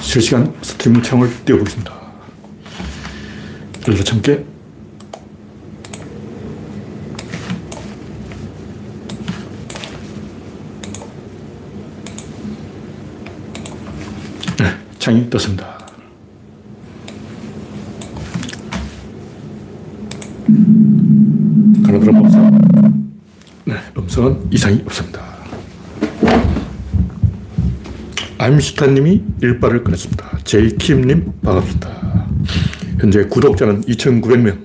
실시간 스트리밍 창을 띄워보겠습니다. 열로 참깨. 네, 창이 떴습니다. 하나 들어 봅시다. 네, 음성은 이상이 없습니다. 암슈타님이 일발을 꺼냈습니다. 제이킴님 반갑습니다. 현재 구독자는 2,900명.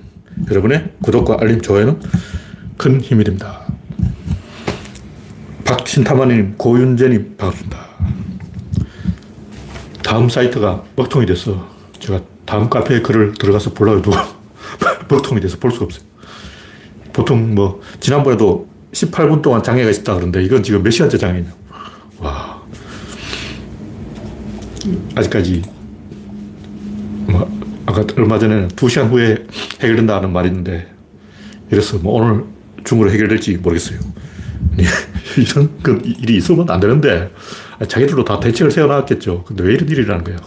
여러분의 구독과 알림, 좋아요는 큰 힘이 됩니다. 박신타마님, 고윤재님 반갑습니다. 다음 사이트가 먹통이 돼서 제가 다음 카페에 글을 들어가서 보려고 해도 먹통이 돼서 볼 수가 없어요. 보통 뭐 지난번에도 18분 동안 장애가 있었다 그러는데 이건 지금 몇 시간째 장애냐. 와. 아직까지 뭐 아까 얼마 전에 2시간 후에 해결된다는 말이 있는데 이래서 뭐 오늘 중으로 해결될지 모르겠어요. 이런 그 일이 있으면 안 되는데 자기들도 다 대책을 세워놨겠죠. 근데 왜 이런 일이 라는 거예요?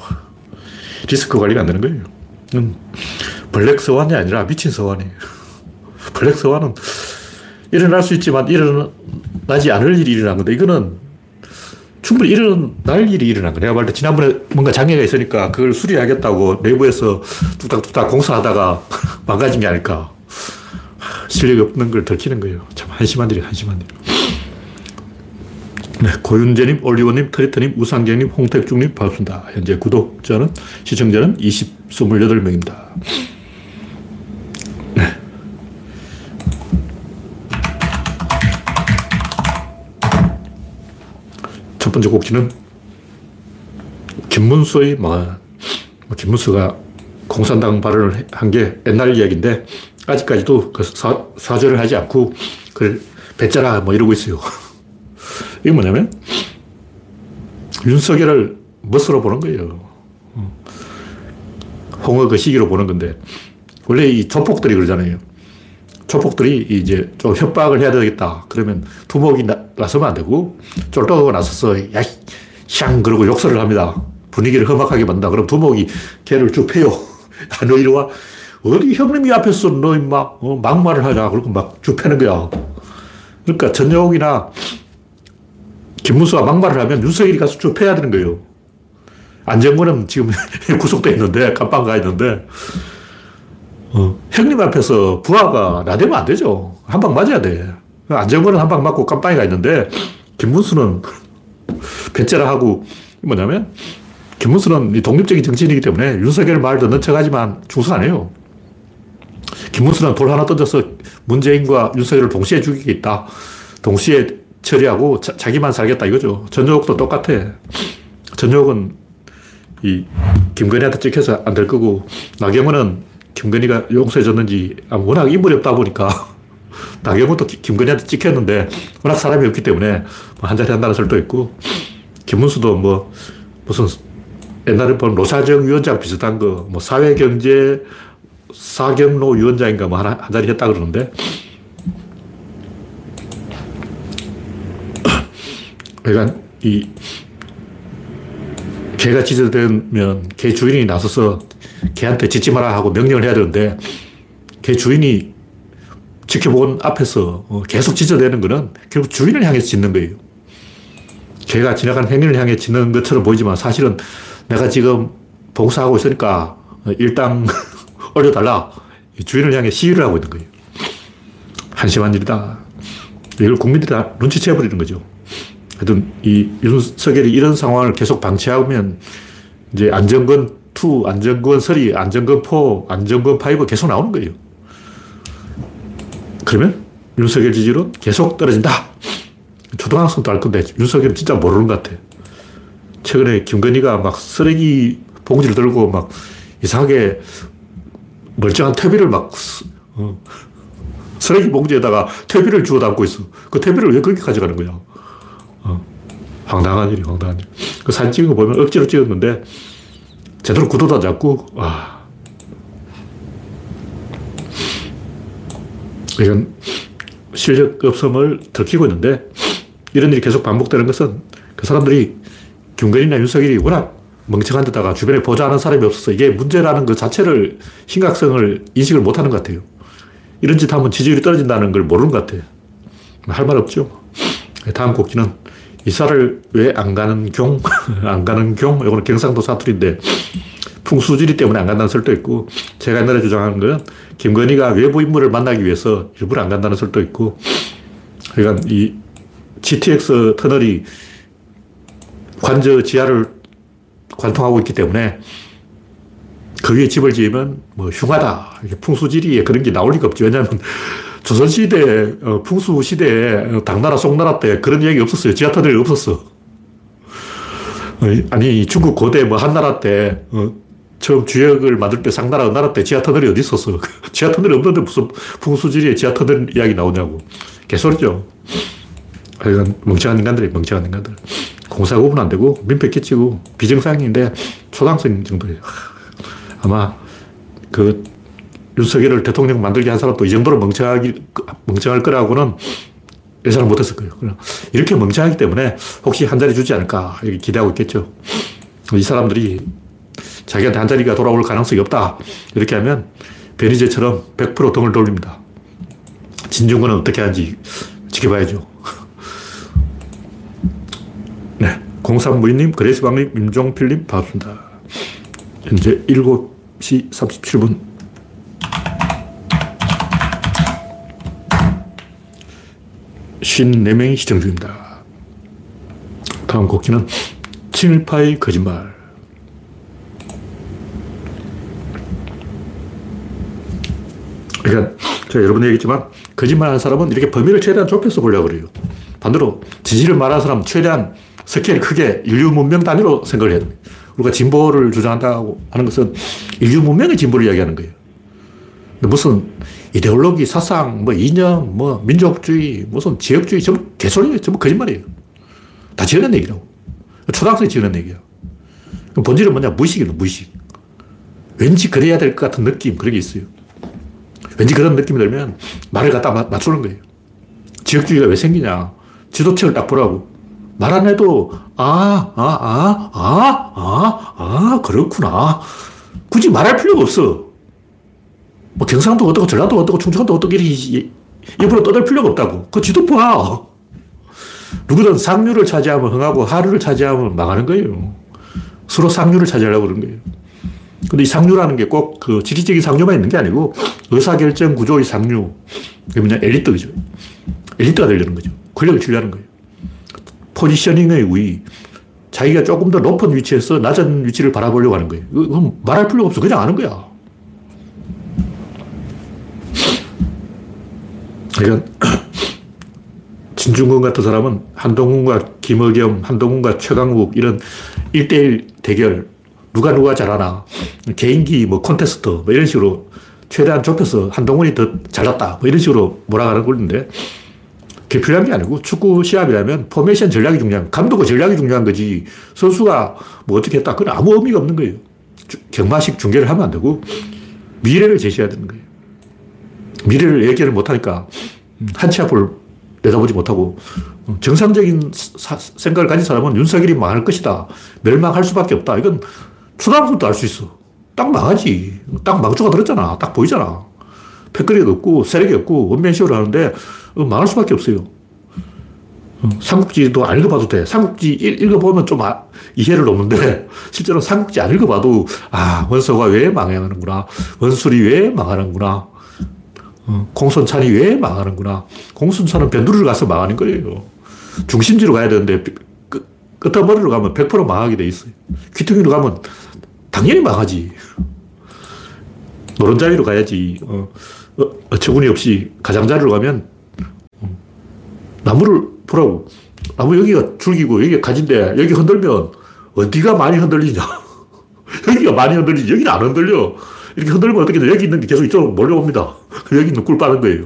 리스크 관리가 안 되는 거예요. black swan이 아니라 미친 swan이에요. black swan은 일어날 수 있지만 일어나지 않을 일이 일어난 건데 이거는 충분히 일어날 일이 일어난 거예요. 말때 지난번에 뭔가 장애가 있으니까 그걸 수리하겠다고 내부에서 뚝딱뚝딱 공사하다가 망가진 게 아닐까. 실력이 없는 걸 들키는 거예요. 참 한심한 일이 한심한 일. 네, 고윤재님, 올리원님, 트리터님, 우상경님, 홍택중님 반갑습니다. 현재 구독자는, 시청자는 20, 28명입니다. 번째 곡지는 김문수의 망한. 뭐 김문수가 공산당 발언을 한 게 옛날 이야기인데 아직까지도 그 사, 사죄를 하지 않고 그걸 배짜라 뭐 이러고 있어요. 이게 뭐냐면 윤석열을 멋으로 보는 거예요. 홍어 그 시기로 보는 건데 원래 이 조폭들이 그러잖아요. 조폭들이 이제 좀 협박을 해야 되겠다. 그러면 두목이 나, 나서면 안 되고 쫄떡하고 나서서 야, 샹 그러고 욕설을 합니다. 분위기를 험악하게 만든다. 그럼 두목이 걔를 쭉 패요. 아, 너 이리 와. 어디 형님이 앞에서 너 임마 어, 막말을 하냐. 그러고 막쭉 패는 거야. 그러니까 전용이나 김문수가 막말을 하면 윤석열이 가서 쭉 패야 되는 거예요. 안정권은 지금 구속돼 있는데, 깜빵 가 있는데, 어, 형님 앞에서 부하가 나대면 안 되죠. 한 방 맞아야 돼. 안정권은 한 방 맞고 깜빵에 가 있는데, 김문수는 배째라 하고, 뭐냐면, 김문수는 독립적인 정치인이기 때문에 윤석열 말 듣는 척 하지만 충성 안 해요. 김문수는 돌 하나 던져서 문재인과 윤석열을 동시에 죽이겠다. 동시에 처리하고 자, 기만 살겠다 이거죠. 전용욱도 똑같아. 전용욱은 이 김건희한테 찍혀서 안 될 거고 나경원은 김건희가 용서해줬는지 워낙 인물이 없다 보니까 나경원도 김건희한테 찍혔는데 워낙 사람이 없기 때문에 뭐 한자리 한다는 설도 있고 김문수도 뭐 무슨 옛날에 본 노사정 위원장 비슷한 거, 뭐 사회경제 사경로 위원장인가 뭐 하나, 한 자리 했다 그러는데, 그러니까 이 개가 찢어되면 개 주인이 나서서 개한테 짖지 마라 하고 명령을 해야 되는데, 개 주인이 지켜본 앞에서 어, 계속 짖어대는 거는 결국 주인을 향해서 짖는 거예요. 개가 지나가는 행인을 향해 짖는 것처럼 보이지만 사실은 내가 지금 봉사하고 있으니까 일당 올려달라. 주인을 향해 시위를 하고 있는 거예요. 한심한 일이다. 이걸 국민들이 다 눈치채버리는 거죠. 하여튼 이 윤석열이 이런 상황을 계속 방치하면 이제 안정권 2, 안정권 3, 안정권 4, 안정권 5 계속 나오는 거예요. 그러면 윤석열 지지율은 계속 떨어진다. 초등학생도 알 건데 윤석열은 진짜 모르는 것 같아. 최근에 김건희가 막 쓰레기 봉지를 들고 막 이상하게 멀쩡한 퇴비를 막 어, 쓰레기 봉지에다가 퇴비를 주워 담고 있어. 그 퇴비를 왜 그렇게 가져가는 거야? 어, 황당한 일이 황당한 일. 그 사진 찍은 거 보면 억지로 찍었는데 제대로 구도도 안 잡고 와. 이건 실력 없음을 들키고 있는데 이런 일이 계속 반복되는 것은 그 사람들이 김건희나 윤석열이 워낙 멍청한 데다가 주변에 보좌하는 사람이 없어서 이게 문제라는 그 자체를 심각성을 인식을 못 하는 것 같아요. 이런 짓 하면 지지율이 떨어진다는 걸 모르는 것 같아요. 할 말 없죠. 다음 곡지는 이사를 왜 안 가는 경? 안 가는 경? 이거는 경상도 사투리인데 풍수지리 때문에 안 간다는 설도 있고 제가 옛날에 주장하는 건 김건희가 외부 인물을 만나기 위해서 일부러 안 간다는 설도 있고 그러니까 이 GTX 터널이 관저 지하를 관통하고 있기 때문에 그 위에 집을 지으면 뭐 흉하다. 풍수지리에 그런 게 나올 리가 없죠. 왜냐하면 조선시대, 어, 풍수시대에 당나라, 송나라 때 그런 얘기 없었어요. 지하터널이 없었어. 아니, 중국 고대 뭐 한나라 때, 어, 처음 주역을 만들 때 상나라, 은나라 때 지하 터널이 어디 있었어. 지하 터널이 없는데 무슨 풍수지리에 지하 터널 이야기 나오냐고. 개소리죠. 하여간 멍청한 인간들이 멍청한 인간들. 공사 구분 안 되고 민폐 끼치고 비정상인데 초등학생 정도예요. 아마 그 윤석열을 대통령 만들게 한 사람도 이 정도로 멍청하기, 멍청할 거라고는 예상을 못 했을 거예요. 이렇게 멍청하기 때문에 혹시 한 자리 주지 않을까 기대하고 있겠죠. 이 사람들이 자기한테 한 자리가 돌아올 가능성이 없다. 이렇게 하면 베니제처럼 100% 등을 돌립니다. 진중권은 어떻게 하는지 지켜봐야죠. 네. 03무인님, 그레이스방님, 임종필님, 반갑습니다. 현재 7시 37분. 쉰네 명이 시청 중입니다. 다음 곡기는 친일파의 거짓말. 그러니까 제가 여러 번 얘기했지만 거짓말하는 사람은 이렇게 범위를 최대한 좁혀서 보려고 그래요. 반대로 진실을 말하는 사람은 최대한 스케일 크게 인류 문명 단위로 생각을 해야 됩니다. 우리가 진보를 주장한다고 하는 것은 인류 문명의 진보를 이야기하는 거예요. 무슨 이데올로기, 사상, 뭐 이념, 뭐 민족주의, 무슨 지역주의, 전부 개소리예요. 전부 거짓말이에요. 다 지어낸 얘기라고. 초등학생이 지어낸. 그럼 본질은 뭐냐? 무의식이에요, 무의식. 왠지 그래야 될 것 같은 느낌, 그런 게 있어요. 왠지 그런 느낌이 들면 말을 갖다 맞추는 거예요. 지역주의가 왜 생기냐? 지도책을 딱 보라고. 말 안 해도, 아, 아, 아, 아, 아, 아, 그렇구나. 굳이 말할 필요가 없어. 뭐 경상도 어떻고 전라도 어떻고 충청도 어떻고 이렇게 입으로 떠들 필요가 없다고. 그 지도 봐. 누구든 상류를 차지하면 흥하고 하류를 차지하면 망하는 거예요. 서로 상류를 차지하려고 그런 거예요. 근데 이 상류라는 게 꼭 그 지리적인 상류만 있는 게 아니고 의사결정 구조의 상류. 그게 뭐냐, 엘리트죠. 엘리트가 되려는 거죠. 권력을 취하는 거예요. 포지셔닝의 우위. 자기가 조금 더 높은 위치에서 낮은 위치를 바라보려고 하는 거예요. 그럼 말할 필요가 없어. 그냥 아는 거야. 그러니까 진중권 같은 사람은 한동훈과 김의겸, 한동훈과 최강욱 이런 1대1 대결 누가 누가 잘하나. 개인기 뭐 콘테스트 뭐 이런 식으로 최대한 좁혀서 한동훈이 더 잘났다. 뭐 이런 식으로 몰아가는 꼴인데 그게 필요한 게 아니고 축구 시합이라면 포메이션 전략이 중요한 감독의 전략이 중요한 거지. 선수가 뭐 어떻게 했다. 그건 아무 의미가 없는 거예요. 경마식 중계를 하면 안 되고 미래를 제시해야 되는 거예요. 미래를 얘기를 못하니까 한치 앞을 내다보지 못하고 정상적인 사, 생각을 가진 사람은 윤석열이 망할 것이다. 멸망할 수밖에 없다. 이건 초등학생도 알 수 있어. 딱 망하지. 딱 망조가 들었잖아. 딱 보이잖아. 패거리가 없고 세력이 없고 원맨쇼를 하는데 망할 수밖에 없어요. 삼국지도 안 읽어봐도 돼. 삼국지 읽 어보면 좀 아, 이해를 놓는데 실제로 삼국지 안 읽어봐도 아 원서가 왜 망하는구나. 원술이 왜 망하는구나. 어, 공손찬이 왜 망하는구나. 공손찬은 변두리를 가서 망하는 거예요. 중심지로 가야 되는데 끝머리로 가면 100% 망하게 돼 있어요. 귀퉁이로 가면 당연히 망하지. 노른자위로 가야지. 어, 어, 처구니 없이 가장자리로 가면 어, 나무를 보라고. 나무 여기가 줄기고 여기가 가진데 여기 흔들면 어디가 많이 흔들리냐. 여기가 많이 흔들리지 여기는 안 흔들려. 이렇게 흔들면 어떻게 돼? 여기 있는 게 계속 이쪽으로 몰려옵니다. 여기 있는 꿀 빠는 거예요.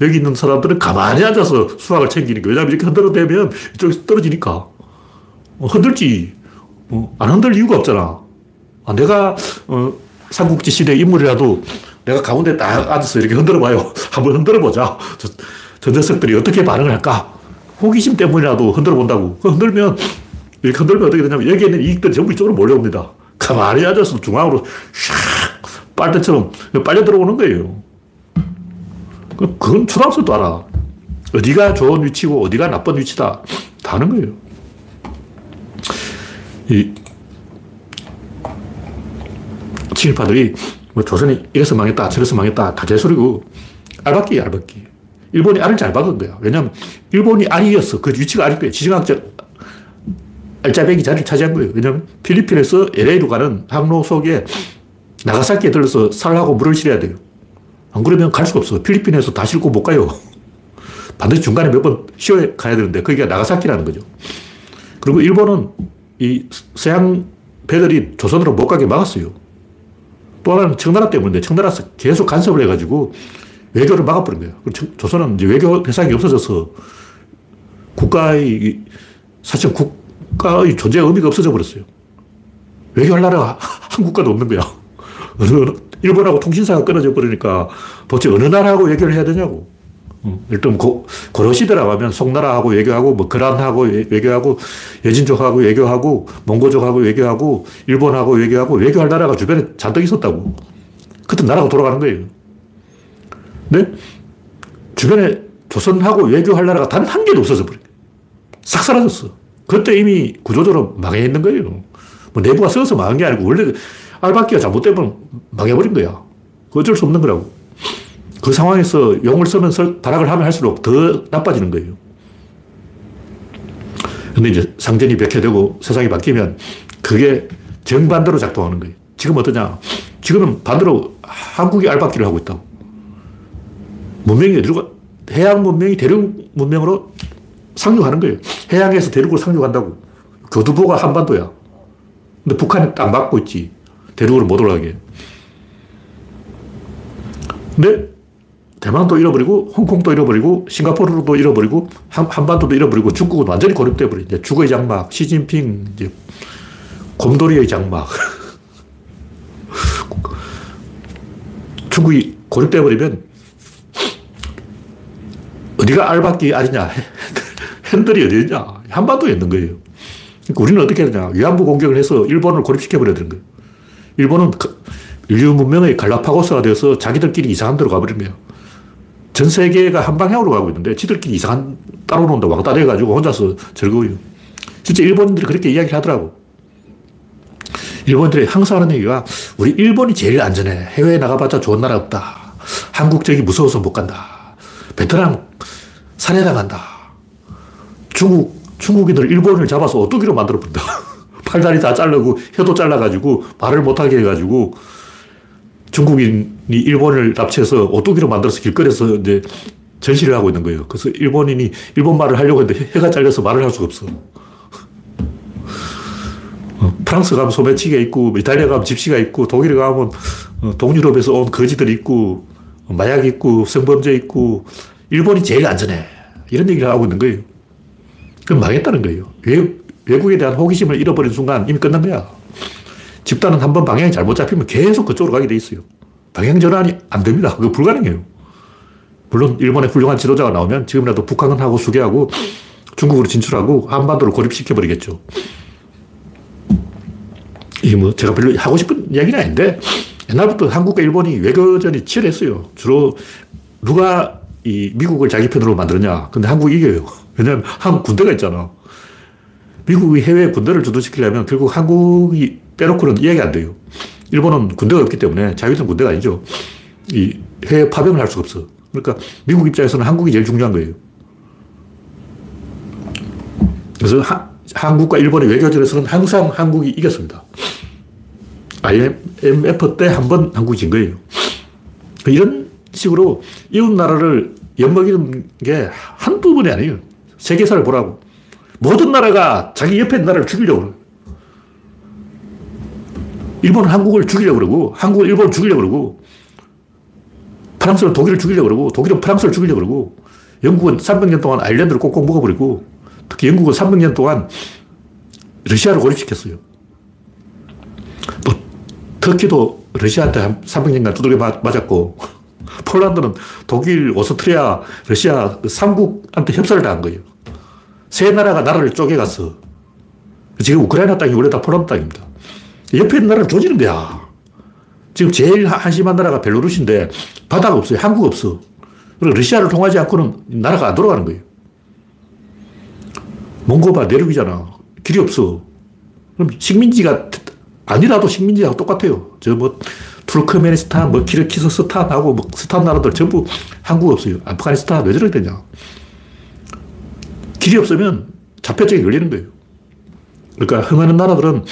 여기 있는 사람들은 가만히 앉아서 수학을 챙기는 거예요. 왜냐하면 이렇게 흔들어대면 이쪽에서 떨어지니까. 어, 흔들지. 어, 안 흔들 이유가 없잖아. 아, 내가 어, 삼국지 시대 인물이라도 내가 가운데 딱 앉아서 이렇게 흔들어 봐요. 한번 흔들어 보자. 저, 저 녀석들이 어떻게 반응을 할까? 호기심 때문이라도 흔들어 본다고. 흔들면 이렇게 흔들면 어떻게 되냐면 여기에 있는 이익들이 전부 이쪽으로 몰려옵니다. 가만히 앉아서 중앙으로 샥 빨대처럼 빨려 들어오는 거예요. 그건 초등학생도 알아. 어디가 좋은 위치고 어디가 나쁜 위치다. 다 아는 거예요. 이 친일파들이 뭐 조선이 이래서 망했다, 저래서 망했다, 다 제소리고 알박기, 알박기. 일본이 알을 잘 박은 거야. 왜냐면 일본이 알이었어. 그 위치가 알일 거야. 지정학적 알짜배기 자리를 차지한 거예요. 왜냐면 필리핀에서 LA로 가는 항로 속에 나가사키에 들러서 살하고 물을 실어야 돼요. 안 그러면 갈 수가 없어. 필리핀에서 다 싣고 못 가요. 반드시 중간에 몇 번 쉬어 가야 되는데 거기가 나가사키라는 거죠. 그리고 일본은 이 서양 배들이 조선으로 못 가게 막았어요. 또 하나는 청나라 때문인데 청나라에서 계속 간섭을 해가지고 외교를 막아버린 거예요. 조선은 이제 외교 대상이 없어져서 국가의 사실 국가의 존재 의미가 없어져 버렸어요. 외교할 나라가 한 국가도 없는 거야. 일본하고 통신사가 끊어져 버리니까 도대체 어느 나라하고 외교를 해야 되냐고. 일단 고, 고려 시대라고 하면 송나라하고 외교하고 뭐 거란하고 외교하고 여진족하고 외교하고 몽고족하고 외교하고 일본하고 외교하고 외교할 나라가 주변에 잔뜩 있었다고. 그때 나라가 돌아가는 거예요. 근데 주변에 조선하고 외교할 나라가 단 한 개도 없어져 버린 싹 사라졌어. 그때 이미 구조적으로 망해 있는 거예요. 뭐 내부가 썩어서 망한 게 아니고 원래 알바끼가 잘못되면 망해버린 거야. 어쩔 수 없는 거라고. 그 상황에서 용을 쓰면 발악을 하면 할수록 더 나빠지는 거예요. 근데 이제 상전이 백해되고 세상이 바뀌면 그게 정반대로 작동하는 거예요. 지금 어떠냐? 지금은 반대로 한국이 알바끼를 하고 있다고. 문명이 어디로 해양 문명이 대륙 문명으로 상륙하는 거예요. 해양에서 대륙으로 상륙한다고. 교두보가 한반도야. 근데 북한이 딱 막고 있지. 대륙으로 못 올라가게. 근데 대만도 잃어버리고 홍콩도 잃어버리고 싱가포르도 잃어버리고 한, 한반도도 잃어버리고 중국은 완전히 고립돼 버린 이제 죽의 장막, 시진핑 이제 곰돌이의 장막. 중국이 고립돼 버리면 어디가 알박기 알이냐? 핸들이 어디 있냐? 한반도에 있는 거예요. 그러니까 우리는 어떻게 해야 되냐? 위안부 공격을 해서 일본을 고립시켜 버려야 되는 거예요. 일본은 그 인류 문명의 갈라파고스가 되어서 자기들끼리 이상한 데로 거예요. 전 세계가 한 방향으로 가고 있는데 지들끼리 이상한 따로 논다 왕따 돼가지고 혼자서 즐거워요. 진짜 일본인들이 그렇게 이야기를 하더라고. 일본인들이 항상 하는 얘기가 우리 일본이 제일 안전해. 해외에 나가봤자 좋은 나라 없다. 한국 저기 무서워서 못 간다. 베트남 살해당한다. 중국, 중국인들 일본을 잡아서 어뚜기로 만들어 본다. 팔다리 다 자르고 혀도 잘라가지고 말을 못하게 해가지고 중국인이 일본을 납치해서 오뚜기로 만들어서 길거리에서 이제 전시를 하고 있는 거예요. 그래서 일본인이 일본 말을 하려고 했는데 혀가 잘려서 말을 할 수가 없어. 어, 프랑스 가면 소매치기가 있고, 이탈리아 가면 집시가 있고, 독일 가면 어, 동유럽에서 온 거지들 있고, 마약 있고, 성범죄 있고, 일본이 제일 안전해. 이런 얘기를 하고 있는 거예요. 그럼 망했다는 거예요. 외, 외국에 대한 호기심을 잃어버린 순간 이미 끝난 거야. 집단은 한 번 방향이 잘못 잡히면 계속 그쪽으로 가게 돼 있어요. 방향 전환이 안 됩니다. 그거 불가능해요. 물론 일본의 훌륭한 지도자가 나오면 지금이라도 북한은 하고 수계하고 중국으로 진출하고 한반도를 고립시켜 버리겠죠. 이게 뭐 제가 별로 하고 싶은 이야기는 아닌데 옛날부터 한국과 일본이 외교전이 치열했어요. 주로 누가 이 미국을 자기 편으로 만들었냐. 근데 한국이 이겨요. 왜냐하면 한국 군대가 있잖아. 미국이 해외 군대를 주도시키려면 결국 한국이 빼놓고는 이야기 안 돼요. 일본은 군대가 없기 때문에 자유된 군대가 아니죠. 이 해외 파병을 할 수가 없어. 그러니까 미국 입장에서는 한국이 제일 중요한 거예요. 그래서 하, 한국과 일본의 외교전에서는 항상 한국이 이겼습니다. IMF 때 한 번 한국이 진 거예요. 이런 식으로 이웃 나라를 엿먹이는 게 한두 번이 아니에요. 세계사를 보라고. 모든 나라가 자기 옆에 나라를 죽이려고 그래요. 일본은 한국을 죽이려고 그러고, 한국은 일본을 죽이려고 그러고, 프랑스는 독일을 죽이려고 그러고, 독일은 프랑스를 죽이려고 그러고, 영국은 300년 동안 아일랜드를 꼭꼭 먹어버리고, 특히 영국은 300년 동안 러시아를 고립시켰어요. 또, 터키도 러시아한테 한 300년간 두들겨 맞았고, 폴란드는 독일, 오스트리아, 러시아 3국한테 협사를 당한 거예요. 세 나라가 나라를 쪼개갔어. 지금 우크라이나 땅이 원래 다 폴란드 땅입니다. 옆에 있는 나라를 조지는 거야. 지금 제일 한심한 나라가 벨로루시인데 바다가 없어요. 한국 없어. 그리고 러시아를 통하지 않고는 나라가 안 돌아가는 거예요. 몽고바 내륙이잖아. 길이 없어. 그럼 식민지가 아니라도 식민지하고 똑같아요. 저 뭐 투르크메니스탄, 뭐 키르키스스탄하고 뭐 스탄 나라들 전부 한국 없어요. 아프가니스탄 왜 저렇게 되냐. 길이 없으면 자폐증이 걸리는 거예요. 그러니까 흥하는 나라들은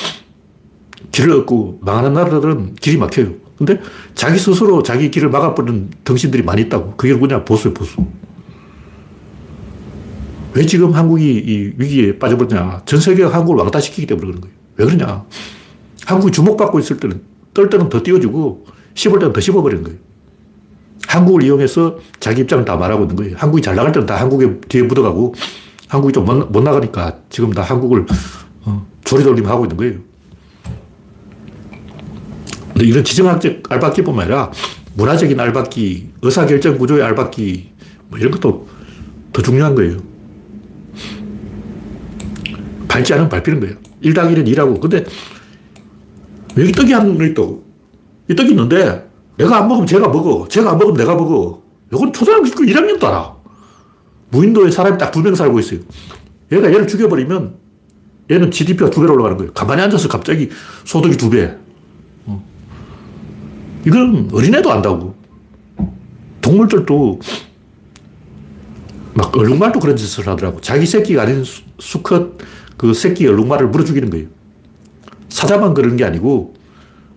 길을 얻고 망하는 나라들은 길이 막혀요. 근데 자기 스스로 자기 길을 막아버리는 덩신들이 많이 있다고. 그게 뭐냐? 보수예 보수. 왜 지금 한국이 이 위기에 빠져버렸냐? 전 세계가 한국을 왕따 시키기 때문에 그런 거예요. 왜 그러냐? 한국이 주목받고 있을 때는 떨 때는 더 띄워주고 씹을 때는 더 씹어버리는 거예요. 한국을 이용해서 자기 입장을 다 말하고 있는 거예요. 한국이 잘 나갈 때는 다 한국에 뒤에 묻어가고 한국이 좀 못 나가니까 지금 다 한국을 어, 조리돌림 하고 있는 거예요. 이런 지정학적 알박기뿐만 아니라 문화적인 알박기, 의사결정 구조의 알박기, 뭐 이런 것도 더 중요한 거예요. 밟지 않으면 밟히는 거예요. 1당 1은 2라고. 근데 여기 떡이 한 있도. 이 떡이 있는데 내가 안 먹으면 제가 먹어. 제가 안 먹으면 내가 먹어. 이건 초등학교 1학년도 알아. 무인도에 사람이 딱 두 명 살고 있어요. 얘가 얘를 죽여버리면 얘는 GDP가 두 배로 올라가는 거예요. 가만히 앉아서 갑자기 소득이 두 배. 어. 이건 어린애도 안다고. 동물들도 막 얼룩말도 그런 짓을 하더라고. 자기 새끼가 아닌 수컷 그 새끼 얼룩말을 물어 죽이는 거예요. 사자만 그러는 게 아니고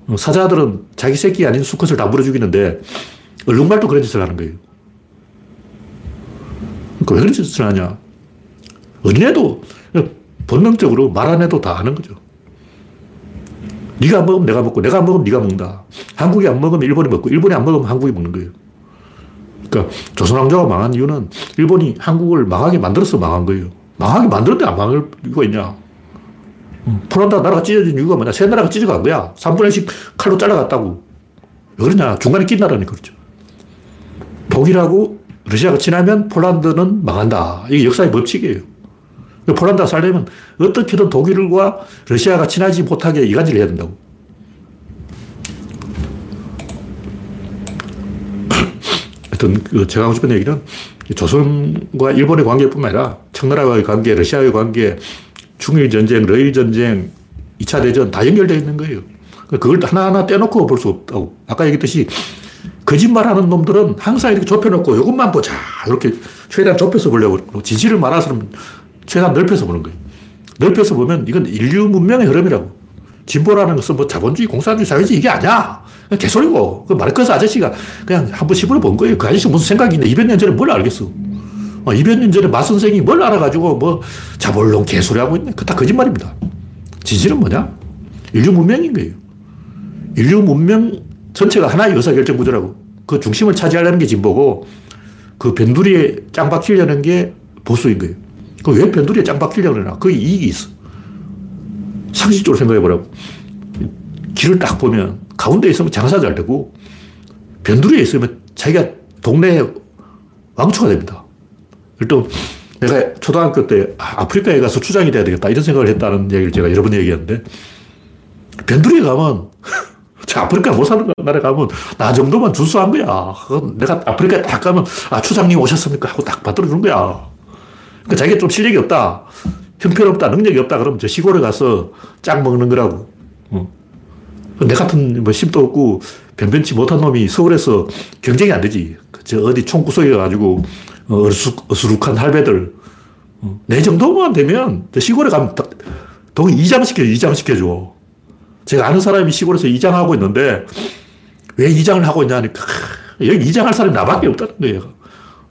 어, 사자들은 자기 새끼 아닌 수컷을 다 물어 죽이는데 얼룩말도 그런 짓을 하는 거예요. 그러니까 왜 그런 짓을 하냐. 어린애도 본능적으로 말 안 해도 다 아는 거죠. 네가 먹으면 내가 먹고 내가 먹으면 네가 먹는다. 한국이 안 먹으면 일본이 먹고 일본이 안 먹으면 한국이 먹는 거예요. 그러니까 조선왕조가 망한 이유는 일본이 한국을 망하게 만들어서 망한 거예요. 망하게 만들었는데 안 망할 이유가 있냐. 폴란드 나라가 찢어진 이유가 뭐냐. 새 나라가 찢어간 거야. 3분의 1씩 칼로 잘라갔다고. 왜 그러냐. 중간에 낀 나라니까 그렇죠. 독일하고 러시아가 친하면 폴란드는 망한다. 이게 역사의 법칙이에요. 폴란드가 살려면 어떻게든 독일과 러시아가 친하지 못하게 이간질을 해야 된다고. 하여튼 그 제가 하고 싶은 얘기는 조선과 일본의 관계뿐만 아니라 청나라와의 관계, 러시아의 관계, 중일 전쟁, 러일 전쟁, 2차 대전 다 연결되어 있는 거예요. 그걸 하나하나 떼놓고 볼 수 없다고. 아까 얘기했듯이 거짓말하는 놈들은 항상 이렇게 좁혀놓고 이것만 보자. 이렇게 최대한 좁혀서 보려고 진실을 말하는 사람은 최대한 넓혀서 보는 거예요. 넓혀서 보면 이건 인류 문명의 흐름이라고. 진보라는 것은 뭐 자본주의, 공산주의, 사회주의 이게 아니야. 개소리고. 그 마르크스 아저씨가 그냥 한번 시부를 본 거예요. 그 아저씨 무슨 생각이 있는데 200년 전에 뭘 알겠어. 200년 어, 전에 마 선생이 뭘 알아가지고 뭐 자본론 개소리 하고 있네. 그 다 거짓말입니다. 진실은 뭐냐? 인류 문명인 거예요. 인류 문명 전체가 하나의 의사결정 구조라고. 그 중심을 차지하려는 게 진보고 그 변두리에 짱 박히려는 게 보수인 거예요. 그 왜 변두리에 짱 박히려고 그러나? 그 이익이 있어. 상식적으로 생각해 보라고. 길을 딱 보면 가운데 있으면 장사 잘 되고 변두리에 있으면 자기가 동네 왕초가 됩니다. 또 내가 초등학교 때 아프리카에 가서 추장이 돼야 되겠다 이런 생각을 했다는 얘기를 제가 여러 번 얘기했는데 변두리에 가면 저 아프리카 못 사는 나라에 가면 나 정도만 준수한 거야. 내가 아프리카에 딱 가면 아 추장님 오셨습니까 하고 딱 받들어 주는 거야. 그러니까 자기가 좀 실력이 없다. 형편없다, 능력이 없다, 그러면 저 시골에 가서 짝 먹는 거라고. 어. 내 같은 뭐 심도 없고 변변치 못한 놈이 서울에서 경쟁이 안 되지. 저 어디 총구석에 가지고 어, 어수룩 한 할배들. 어. 내 정도만 되면 시골에 가면 동 이장시켜, 이장시켜줘. 제가 아는 사람이 시골에서 이장하고 있는데 왜 이장을 하고 있냐니까 여기 이장할 사람이 나밖에 없다는 거예요.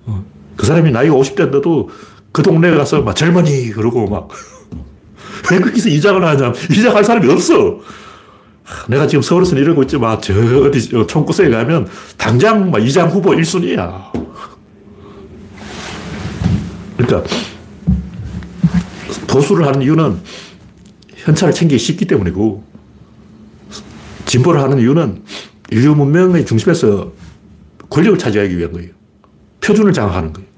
어. 그 사람이 나이가 50대인데도 그 동네에 가서 막 젊은이 그러고 막 왜 거기서 이장을 하냐 이장할 사람이 없어. 내가 지금 서울에서 이러고 있지만 저 어디 총구석에 가면 당장 막 이장 후보 1순위야. 그러니까 보수를 하는 이유는 현찰을 챙기기 쉽기 때문이고 진보를 하는 이유는 인류 문명의 중심에서 권력을 차지하기 위한 거예요. 표준을 장악하는 거예요.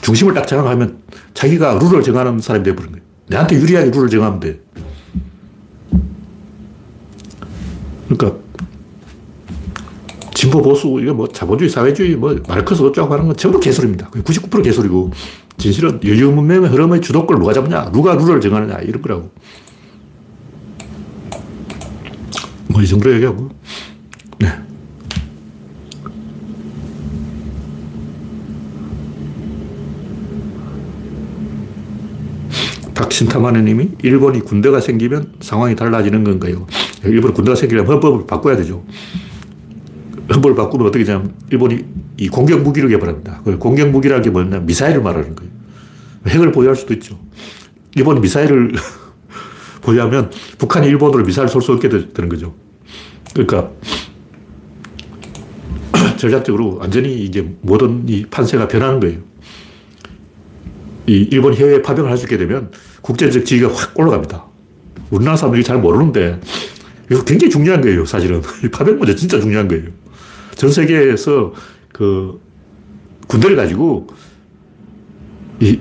중심을 딱 장악하면 자기가 룰을 정하는 사람이 되어버린 거예요. 내한테 유리하게 룰을 정하면 돼. 그러니까 진보 보수 이거 뭐 자본주의 사회주의 뭐 마르크스 어쩌고 하는 건 전부 개소리입니다. 99% 개소리고 진실은 인류 문명의 흐름의 주도권을 누가 잡냐, 누가 룰을 정하느냐 이런 거라고. 뭐 이 정도로 얘기하고. 네. 박신타마네 님이 일본이 군대가 생기면 상황이 달라지는 건가요? 일본 군대가 생기려면 헌법을 바꿔야 되죠. 헌법을 바꾸면 어떻게 되냐면 일본이 이 공격 무기를 개발합니다. 그 공격 무기라는 게 뭐냐 미사일을 말하는 거예요. 핵을 보유할 수도 있죠. 일본이 미사일을 보유하면 북한이 일본으로 미사일 쏠 수 없게 되는 거죠. 그러니까 전략적으로 완전히 이제 모든 이 판세가 변하는 거예요. 이 일본 해외 파병을 할 수 있게 되면 국제적 지위가 확 올라갑니다. 우리나라 사람들이 잘 모르는데 이거 굉장히 중요한 거예요, 사실은. 이 파병 문제 진짜 중요한 거예요. 전 세계에서 그 군대를 가지고 이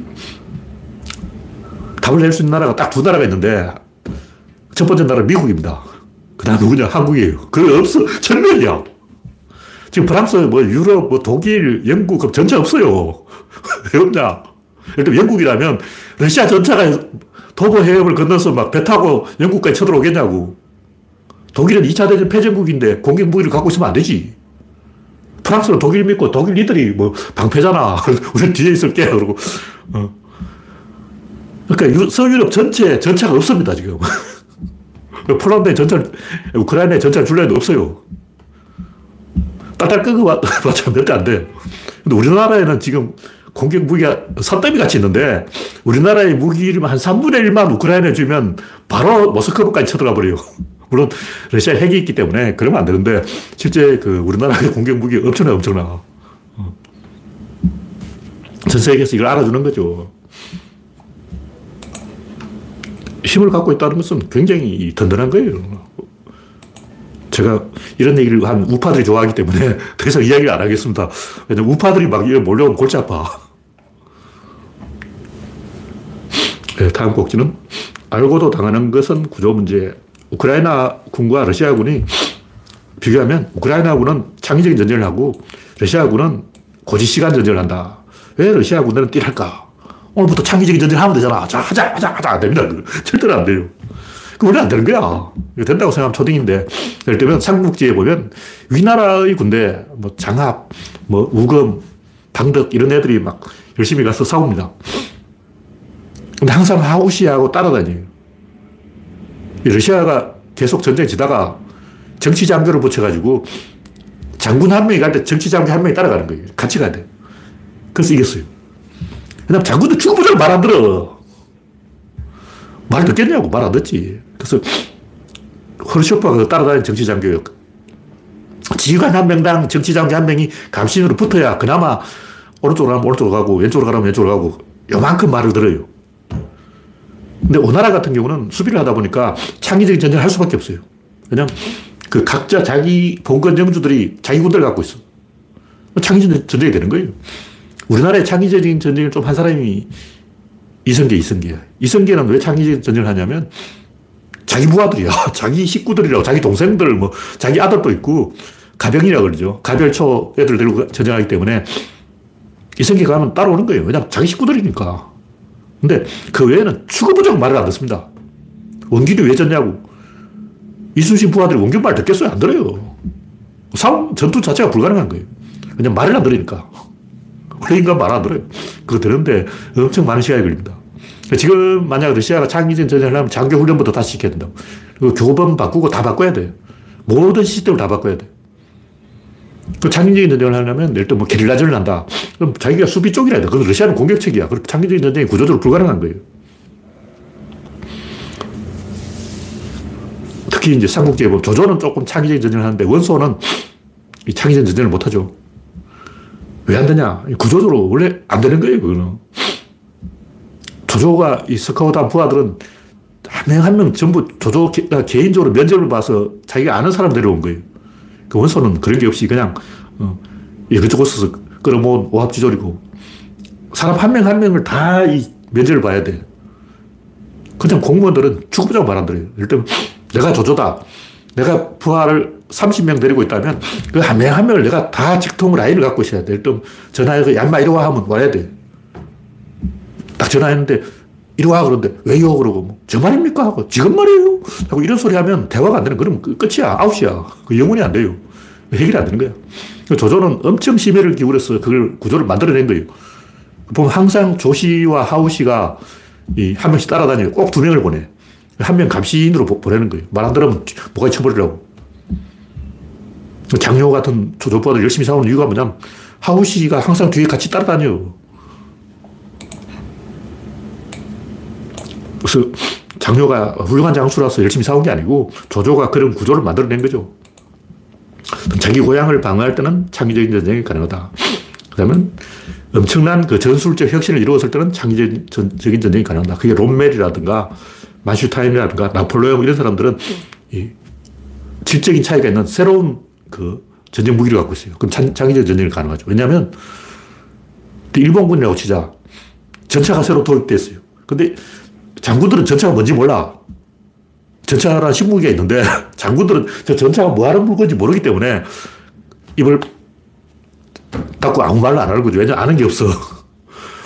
답을 낼 수 있는 나라가 딱 두 나라가 있는데 첫 번째 나라 미국입니다. 그 다음 누구냐? 한국이에요. 그거 없어. 철면이야. 지금 프랑스, 뭐 유럽, 뭐 독일, 영국, 그럼 전차 없어요. 왜 없냐? 예를 들면 영국이라면 러시아 전차가 도보 해협을 건너서 막 배 타고 영국까지 쳐들어오겠냐고. 독일은 2차 대전 패전국인데 공격 무기를 갖고 있으면 안 되지. 프랑스는 독일 믿고 독일 니들이 뭐 방패잖아. 우리 뒤에 있을게. 그러고. 어. 그러니까 서유럽 전체 전차가 없습니다, 지금. 폴란드에 전차, 우크라이나에 전차를 줄려 해도 없어요. 딸딸 끄고 맞추면 몇대안 돼. 근데 우리나라에는 지금 공격 무기가 산더미 같이 있는데 우리나라의 무기를 한 3분의 1만 우크라이나에 주면 바로 모스크바까지 쳐들어가 버려요. 물론 러시아 핵이 있기 때문에 그러면 안 되는데 실제 그 우리나라의 공격 무기 엄청나 엄청나. 어. 전 세계에서 이걸 알아주는 거죠. 힘을 갖고 있다는 것은 굉장히 든든한 거예요. 제가 이런 얘기를 한 우파들이 좋아하기 때문에 더 이상 이야기를 안 하겠습니다. 왜냐면 우파들이 막 몰려오면 골치 아파. 네, 다음 곡지는 알고도 당하는 것은 구조 문제. 우크라이나 군과 러시아군이 비교하면 우크라이나군은 창의적인 전쟁을 하고 러시아군은 고지시간 전쟁을 한다. 왜 러시아군들은 뛸할까? 오늘부터 창의적인 전쟁을 하면 되잖아. 자, 하자, 하자, 하자. 안 됩니다. 절대로 안 돼요. 그 원래 안 되는 거야. 이거 된다고 생각하면 초딩인데. 예를 들면 삼국지에 보면 위나라의 군대, 뭐 장합, 뭐 우금, 당덕 이런 애들이 막 열심히 가서 싸웁니다. 근데 항상 하우시하고 따라다녀요. 러시아가 계속 전쟁 지다가 정치 장교를 붙여가지고 장군 한 명이 갈 때 정치 장교 한 명이 따라가는 거예요. 같이 가야 돼. 그래서 이겼어요. 왜냐면 장군도 죽어보자고 말 안 들어. 말 듣겠냐고 말 안 듣지. 그래서 허르쇼프가 따라다니는 정치 장교예요. 지휘관 한 명당 정치 장교 한 명이 감신으로 붙어야 그나마 오른쪽으로 가면 오른쪽으로 가고 왼쪽으로 가면 왼쪽으로 가고 요만큼 말을 들어요. 근데 오나라 같은 경우는 수비를 하다 보니까 창의적인 전쟁을 할 수밖에 없어요. 왜냐면 그 각자 자기 봉건 영주들이 자기 군대를 갖고 있어. 창의적인 전쟁이 되는 거예요. 우리나라의 창의적인 전쟁을 좀 한 사람이 이성계, 이성계야. 이성계는 왜 창의적인 전쟁을 하냐면 자기 부하들이야. 자기 식구들이라고, 자기 동생들, 뭐, 자기 아들도 있고, 가병이라고 그러죠. 가별초 애들 데리고 전쟁하기 때문에 이성계가 하면 따라오는 거예요. 왜냐면 자기 식구들이니까. 근데 그 외에는 죽어보자고 말을 안 듣습니다. 원균이 왜 졌냐고. 이순신 부하들이 원균 말 듣겠어요? 안 들어요. 싸움, 전투 자체가 불가능한 거예요. 그냥 말을 안 들으니까. 원래 인간 말 안 들어요. 그거 들는데 엄청 많은 시간이 걸립니다. 지금 만약 러시아가 창의적인 전쟁을 하면 장교 훈련부터 다시 시켜야 된다고. 그리고 교범 바꾸고 다 바꿔야 돼요. 모든 시스템을 다 바꿔야 돼. 그 창의적인 전쟁을 하려면 예를 들어 뭐 게릴라전을 한다. 그럼 자기가 수비 쪽이라 돼. 그건 러시아는 공격책이야. 그럼 창의적인 전쟁이 구조적으로 불가능한 거예요. 특히 이제 삼국지에 보면 조조는 조금 창의적인 전쟁을 하는데 원소는 이 창의적인 전쟁을 못 하죠. 왜 안 되냐? 구조적으로 원래 안 되는 거예요, 그거는. 조조가 이 스카우트한 부하들은 한 명 한 명 전부 조조 개인적으로 면접을 봐서 자기가 아는 사람 데려온 거예요. 그 원소는 그런 게 없이 그냥 어, 이것저것에서 끌어모은 오합지졸이고 사람 한 명 한 명을 다 이 면접을 봐야 돼. 그냥 공무원들은 죽어보자고 말안 들어요. 예를 들면 내가 조조다. 내가 부하를 30명 데리고 있다면 그 한 명 한 명을 내가 다 직통 라인을 갖고 있어야 돼. 예를 들면 전화해서 얀마 이리 와 하면 와야 돼. 딱 전화했는데 이리 와 그런데 왜요? 그러고 뭐, 저 말입니까? 하고 지금 말이에요. 하고 이런 소리 하면 대화가 안 되는 그러면 끝이야. 아웃이야. 그 영혼이 안 돼요. 해결이 안 되는 거야. 그 조조는 엄청 심혈을 기울여서 그걸 구조를 만들어낸 거예요. 보면 항상 조씨와 하우씨가 이 한 명씩 따라다니고 꼭 두 명을 보내. 한 명 감시인으로 보내는 거예요. 말 안 들으면 뭐가 쳐버리라고. 장효 같은 조조부하들 열심히 싸우는 이유가 뭐냐면 하우 씨가 항상 뒤에 같이 따라다녀. 그래서 장효가 훌륭한 장수라서 열심히 싸운 게 아니고 조조가 그런 구조를 만들어낸 거죠. 자기 고향을 방어할 때는 창의적인 전쟁이 가능하다. 그 다음에 엄청난 그 전술적 혁신을 이루었을 때는 창의적인 전쟁이 가능하다. 그게 롬멜이라든가 마슈타인이라든가 나폴레옹 이런 사람들은 이 질적인 차이가 있는 새로운 그 전쟁 무기를 갖고 있어요. 그럼 창의적 전쟁이 가능하죠. 왜냐하면 일본군이라고 치자. 전차가 새로 도입됐어요. 근데 장군들은 전차가 뭔지 몰라. 전차라는 신무기가 있는데 장군들은 저 전차가 뭐 하는 물건인지 모르기 때문에 입을 닫고 아무 말을 안 하는 거죠. 왜냐 아는 게 없어.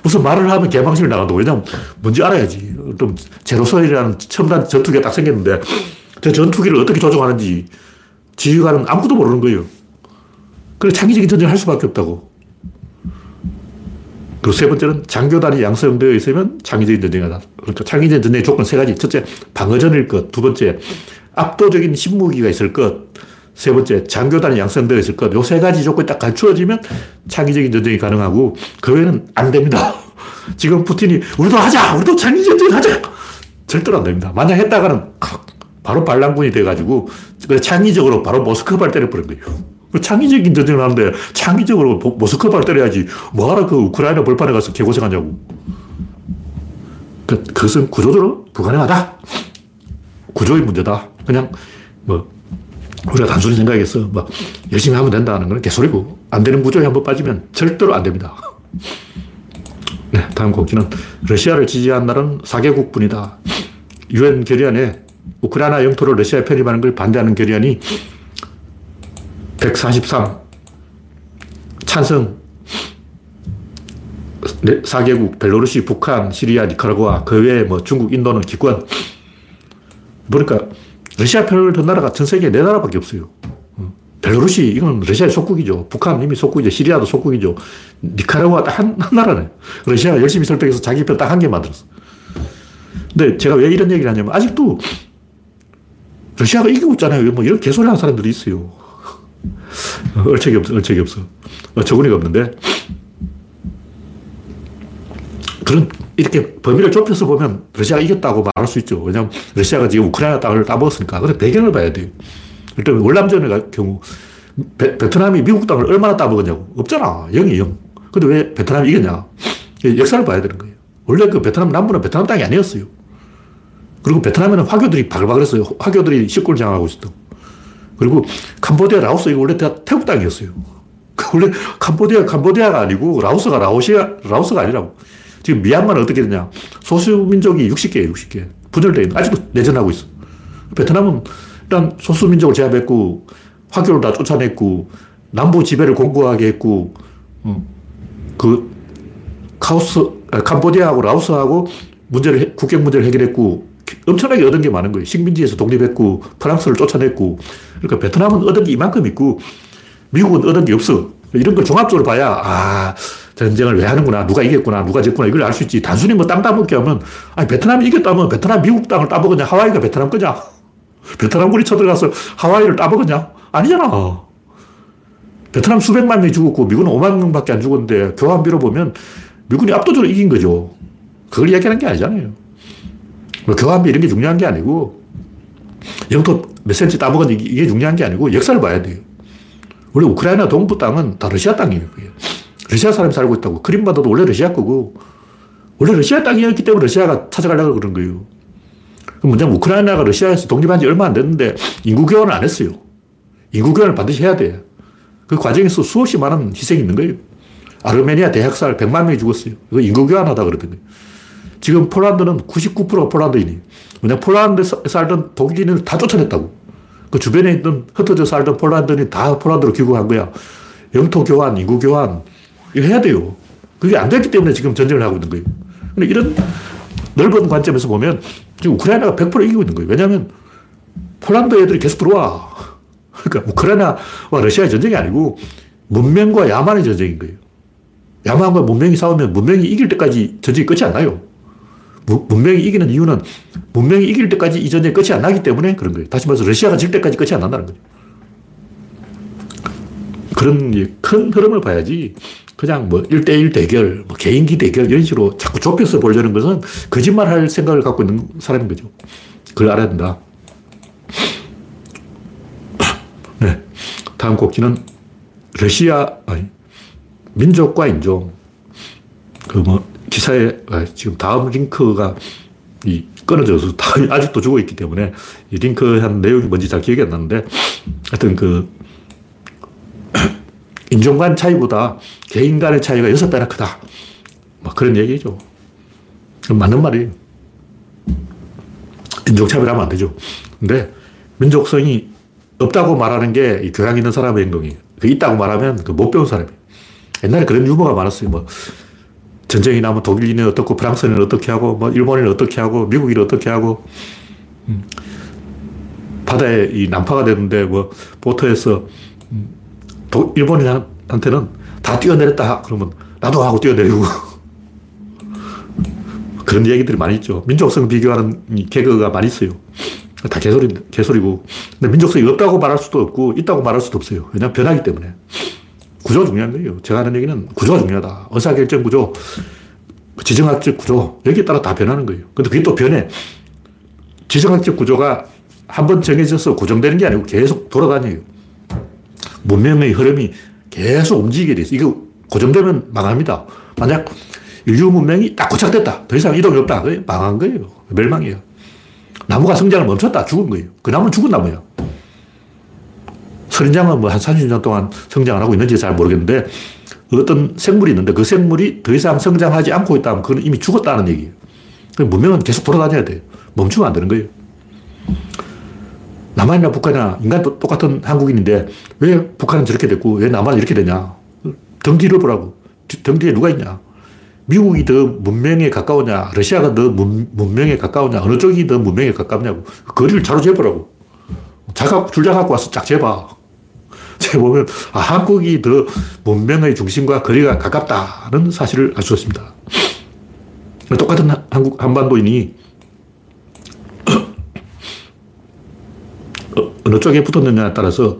무슨 말을 하면 개방심이 나간다고. 왜냐면 뭔지 알아야지. 좀 제로소일이라는 첨단 전투기가 딱 생겼는데 저 전투기를 어떻게 조종하는지 지휘관은 아무것도 모르는 거예요. 그래서 창의적인 전쟁을 할 수밖에 없다고. 그리고 세 번째는 장교단이 양성되어 있으면 창의적인 전쟁이 다 그러니까 창의적인 전쟁의 조건 세 가지. 첫째, 방어전일 것. 두 번째, 압도적인 신무기가 있을 것. 세 번째, 장교단이 양성되어 있을 것. 요 세 가지 조건이 딱 갖추어지면 창의적인 전쟁이 가능하고 그 외에는 안 됩니다. 지금 푸틴이 우리도 하자! 우리도 창의적인 전쟁 하자! 절대로 안 됩니다. 만약 했다가는 바로 반란군이 돼가지고 창의적으로 바로 모스크바를 때려버린 거예요. 그 창의적인 전쟁을 하는데 창의적으로 모스크바를 때려야지 뭐하러 그 우크라이나 벌판에 가서 개고생하냐고. 그, 그것은 구조적으로 불가능하다. 구조의 문제다. 그냥 뭐 우리가 단순히 생각해서 뭐 열심히 하면 된다는 건 개소리고 안 되는 구조에 한번 빠지면 절대로 안 됩니다. 네, 다음 곡기는 러시아를 지지한 나라는 4개국 뿐이다. 유엔 결의안에 우크라이나 영토를 러시아에 편입하는 걸 반대하는 결의안이 143. 찬성. 4개국, 벨로루시, 북한, 시리아, 니카라구아, 그 외에 뭐 중국, 인도는 기권. 보니까 러시아 편을 든 나라가 전 세계에 네 나라밖에 없어요. 어. 벨로루시, 이건 러시아의 속국이죠. 북한 이미 속국이죠. 시리아도 속국이죠. 니카라구아 한, 한 나라네. 러시아가 열심히 설득해서 자기 편 딱 한 개 만들었어. 근데 제가 왜 이런 얘기를 하냐면 아직도 러시아가 이기고 있잖아요. 뭐 이런 개소리 하는 사람들이 있어요. 얼척이 없어, 얼척이 없어. 어처구니가 없는데. 그런, 이렇게 범위를 좁혀서 보면 러시아가 이겼다고 말할 수 있죠. 왜냐하면 러시아가 지금 우크라이나 땅을 따먹었으니까. 근데 배경을 봐야 돼요. 일단 월남전의 경우, 베, 베트남이 미국 땅을 얼마나 따먹었냐고. 없잖아. 0이 0. 근데 왜 베트남이 이겼냐. 역사를 봐야 되는 거예요. 원래 그 베트남 남부는 베트남 땅이 아니었어요. 그리고 베트남에는 화교들이 바글바글 했어요. 화교들이 식구를 장악하고 있었다고. 그리고 캄보디아, 라오스 이거 원래 다 태국 땅이었어요. 원래 캄보디아, 캄보디아가 아니고 라오스가 라오시아, 라오스가 아니라고. 지금 미얀마는 어떻게 되냐. 소수민족이 60개예요, 60개. 분열되어 있는, 아직도 내전하고 있어. 베트남은 일단 소수민족을 제압했고, 화교를 다 쫓아냈고, 남부 지배를 공고하게 했고, 음, 그, 카오스, 아, 캄보디아하고 라오스하고 문제를, 국경 문제를 해결했고, 엄청나게 얻은 게 많은 거예요. 식민지에서 독립했고, 프랑스를 쫓아냈고, 그러니까 베트남은 얻은 게 이만큼 있고, 미국은 얻은 게 없어. 이런 걸 종합적으로 봐야, 아, 전쟁을 왜 하는구나, 누가 이겼구나, 누가 졌구나, 이걸 알 수 있지. 단순히 뭐 땅 따먹기 하면, 아니, 베트남이 이겼다면 베트남 미국 땅을 따먹었냐, 하와이가 베트남 거냐? 베트남군이 쳐들어가서 하와이를 따먹었냐? 아니잖아. 베트남 수백만 명이 죽었고, 미국은 5만 명 밖에 안 죽었는데, 교환비로 보면 미군이 압도적으로 이긴 거죠. 그걸 이야기하는 게 아니잖아요. 뭐 교환비 이런 게 중요한 게 아니고, 영토 몇 센치 따먹은 이게 중요한 게 아니고 역사를 봐야 돼요. 원래 우크라이나 동부 땅은 다 러시아 땅이에요. 러시아 사람이 살고 있다고. 크림반도도 원래 러시아 거고, 원래 러시아 땅이었기 때문에 러시아가 찾아가려고 그런 거예요. 뭐냐면 우크라이나가 러시아에서 독립한 지 얼마 안 됐는데 인구 교환을 안 했어요. 인구 교환을 반드시 해야 돼. 그 과정에서 수없이 많은 희생이 있는 거예요. 아르메니아 대학살 100만 명이 죽었어요. 이거 인구 교환하다 그러더니. 지금 폴란드는 99%가 폴란드인이. 왜냐 폴란드에 살던 독일인을 다 쫓아냈다고. 그 주변에 있는 흩어져 살던 폴란드인이 다 폴란드로 귀국한 거야. 영토 교환, 인구 교환, 이거 해야 돼요. 그게 안 됐기 때문에 지금 전쟁을 하고 있는 거예요. 근데 이런 넓은 관점에서 보면 지금 우크라이나가 100% 이기고 있는 거예요. 왜냐하면 폴란드 애들이 계속 들어와. 그러니까 우크라이나와 러시아의 전쟁이 아니고 문명과 야만의 전쟁인 거예요. 야만과 문명이 싸우면 문명이 이길 때까지 전쟁이 끝이 안 나요. 문명이 이기는 이유는 문명이 이길 때까지 이 전쟁이 끝이 안 나기 때문에 그런 거예요. 다시 말해서 러시아가 질 때까지 끝이 안 난다는 거죠. 그런 큰 흐름을 봐야지 그냥 뭐 1대1 대결, 뭐 개인기 대결 이런 식으로 자꾸 좁혀서 보려는 것은 거짓말 할 생각을 갖고 있는 사람인 거죠. 그걸 알아야 된다. 네. 다음 곡지는 러시아, 아니, 민족과 인종. 그 뭐, 기사에, 아, 지금 다음 링크가 이 끊어져서 아직도 죽어 있기 때문에 이 링크 한 내용이 뭔지 잘 기억이 안 나는데 하여튼 그 인종 간 차이보다 개인 간의 차이가 여섯 배나 크다. 뭐 그런 얘기죠. 맞는 말이에요. 인종차별하면 안 되죠. 근데 민족성이 없다고 말하는 게 교양 있는 사람의 행동이에요. 그 있다고 말하면 그 못 배운 사람이에요. 옛날에 그런 유머가 많았어요. 뭐 전쟁이 나면 독일인은 어떻고 프랑스인은 어떻게 하고 뭐 일본인은 어떻게 하고 미국인은 어떻게 하고 음. 바다에 이 난파가 되는데 뭐 보트에서 음. 도, 일본인한테는 다 뛰어내렸다. 그러면 나도 하고 뛰어내리고. 그런 얘기들이 많이 있죠. 민족성 비교하는 개그가 많이 있어요. 다 개소리, 개소리고. 근데 민족성이 없다고 말할 수도 없고, 있다고 말할 수도 없어요. 왜냐하면 변하기 때문에. 구조가 중요한 거예요. 제가 하는 얘기는 구조가 중요하다. 의사결정 구조, 지정학적 구조, 여기에 따라 다 변하는 거예요. 근데 그게 또 변해. 지정학적 구조가 한 번 정해져서 고정되는 게 아니고 계속 돌아다녀요. 문명의 흐름이 계속 움직이게 돼 있어. 이거 고정되면 망합니다. 만약 인류 문명이 딱 고착됐다. 더 이상 이동이 없다. 망한 거예요. 멸망이에요. 나무가 성장을 멈췄다. 죽은 거예요. 그 나무는 죽은 나무야. 선인장은 뭐 한 30년 동안 성장 안 하고 있는지 잘 모르겠는데 어떤 생물이 있는데 그 생물이 더 이상 성장하지 않고 있다면 그건 이미 죽었다는 얘기예요. 문명은 계속 돌아다녀야 돼요. 멈추면 안 되는 거예요. 남한이나 북한이나 인간도 똑같은 한국인인데 왜 북한은 저렇게 됐고 왜 남한은 이렇게 되냐. 등 뒤를 보라고. 등 뒤에 누가 있냐. 미국이 더 문명에 가까우냐, 러시아가 더 문, 문명에 가까우냐, 어느 쪽이 더 문명에 가깝냐고. 그 거리를 자로 재보라고. 자가, 줄자 갖고 와서 쫙 재봐. 재보면, 아, 한국이 더 문명의 중심과 거리가 가깝다는 사실을 알 수 있습니다. 똑같은 한국, 한반도인이 어느 쪽에 붙었느냐에 따라서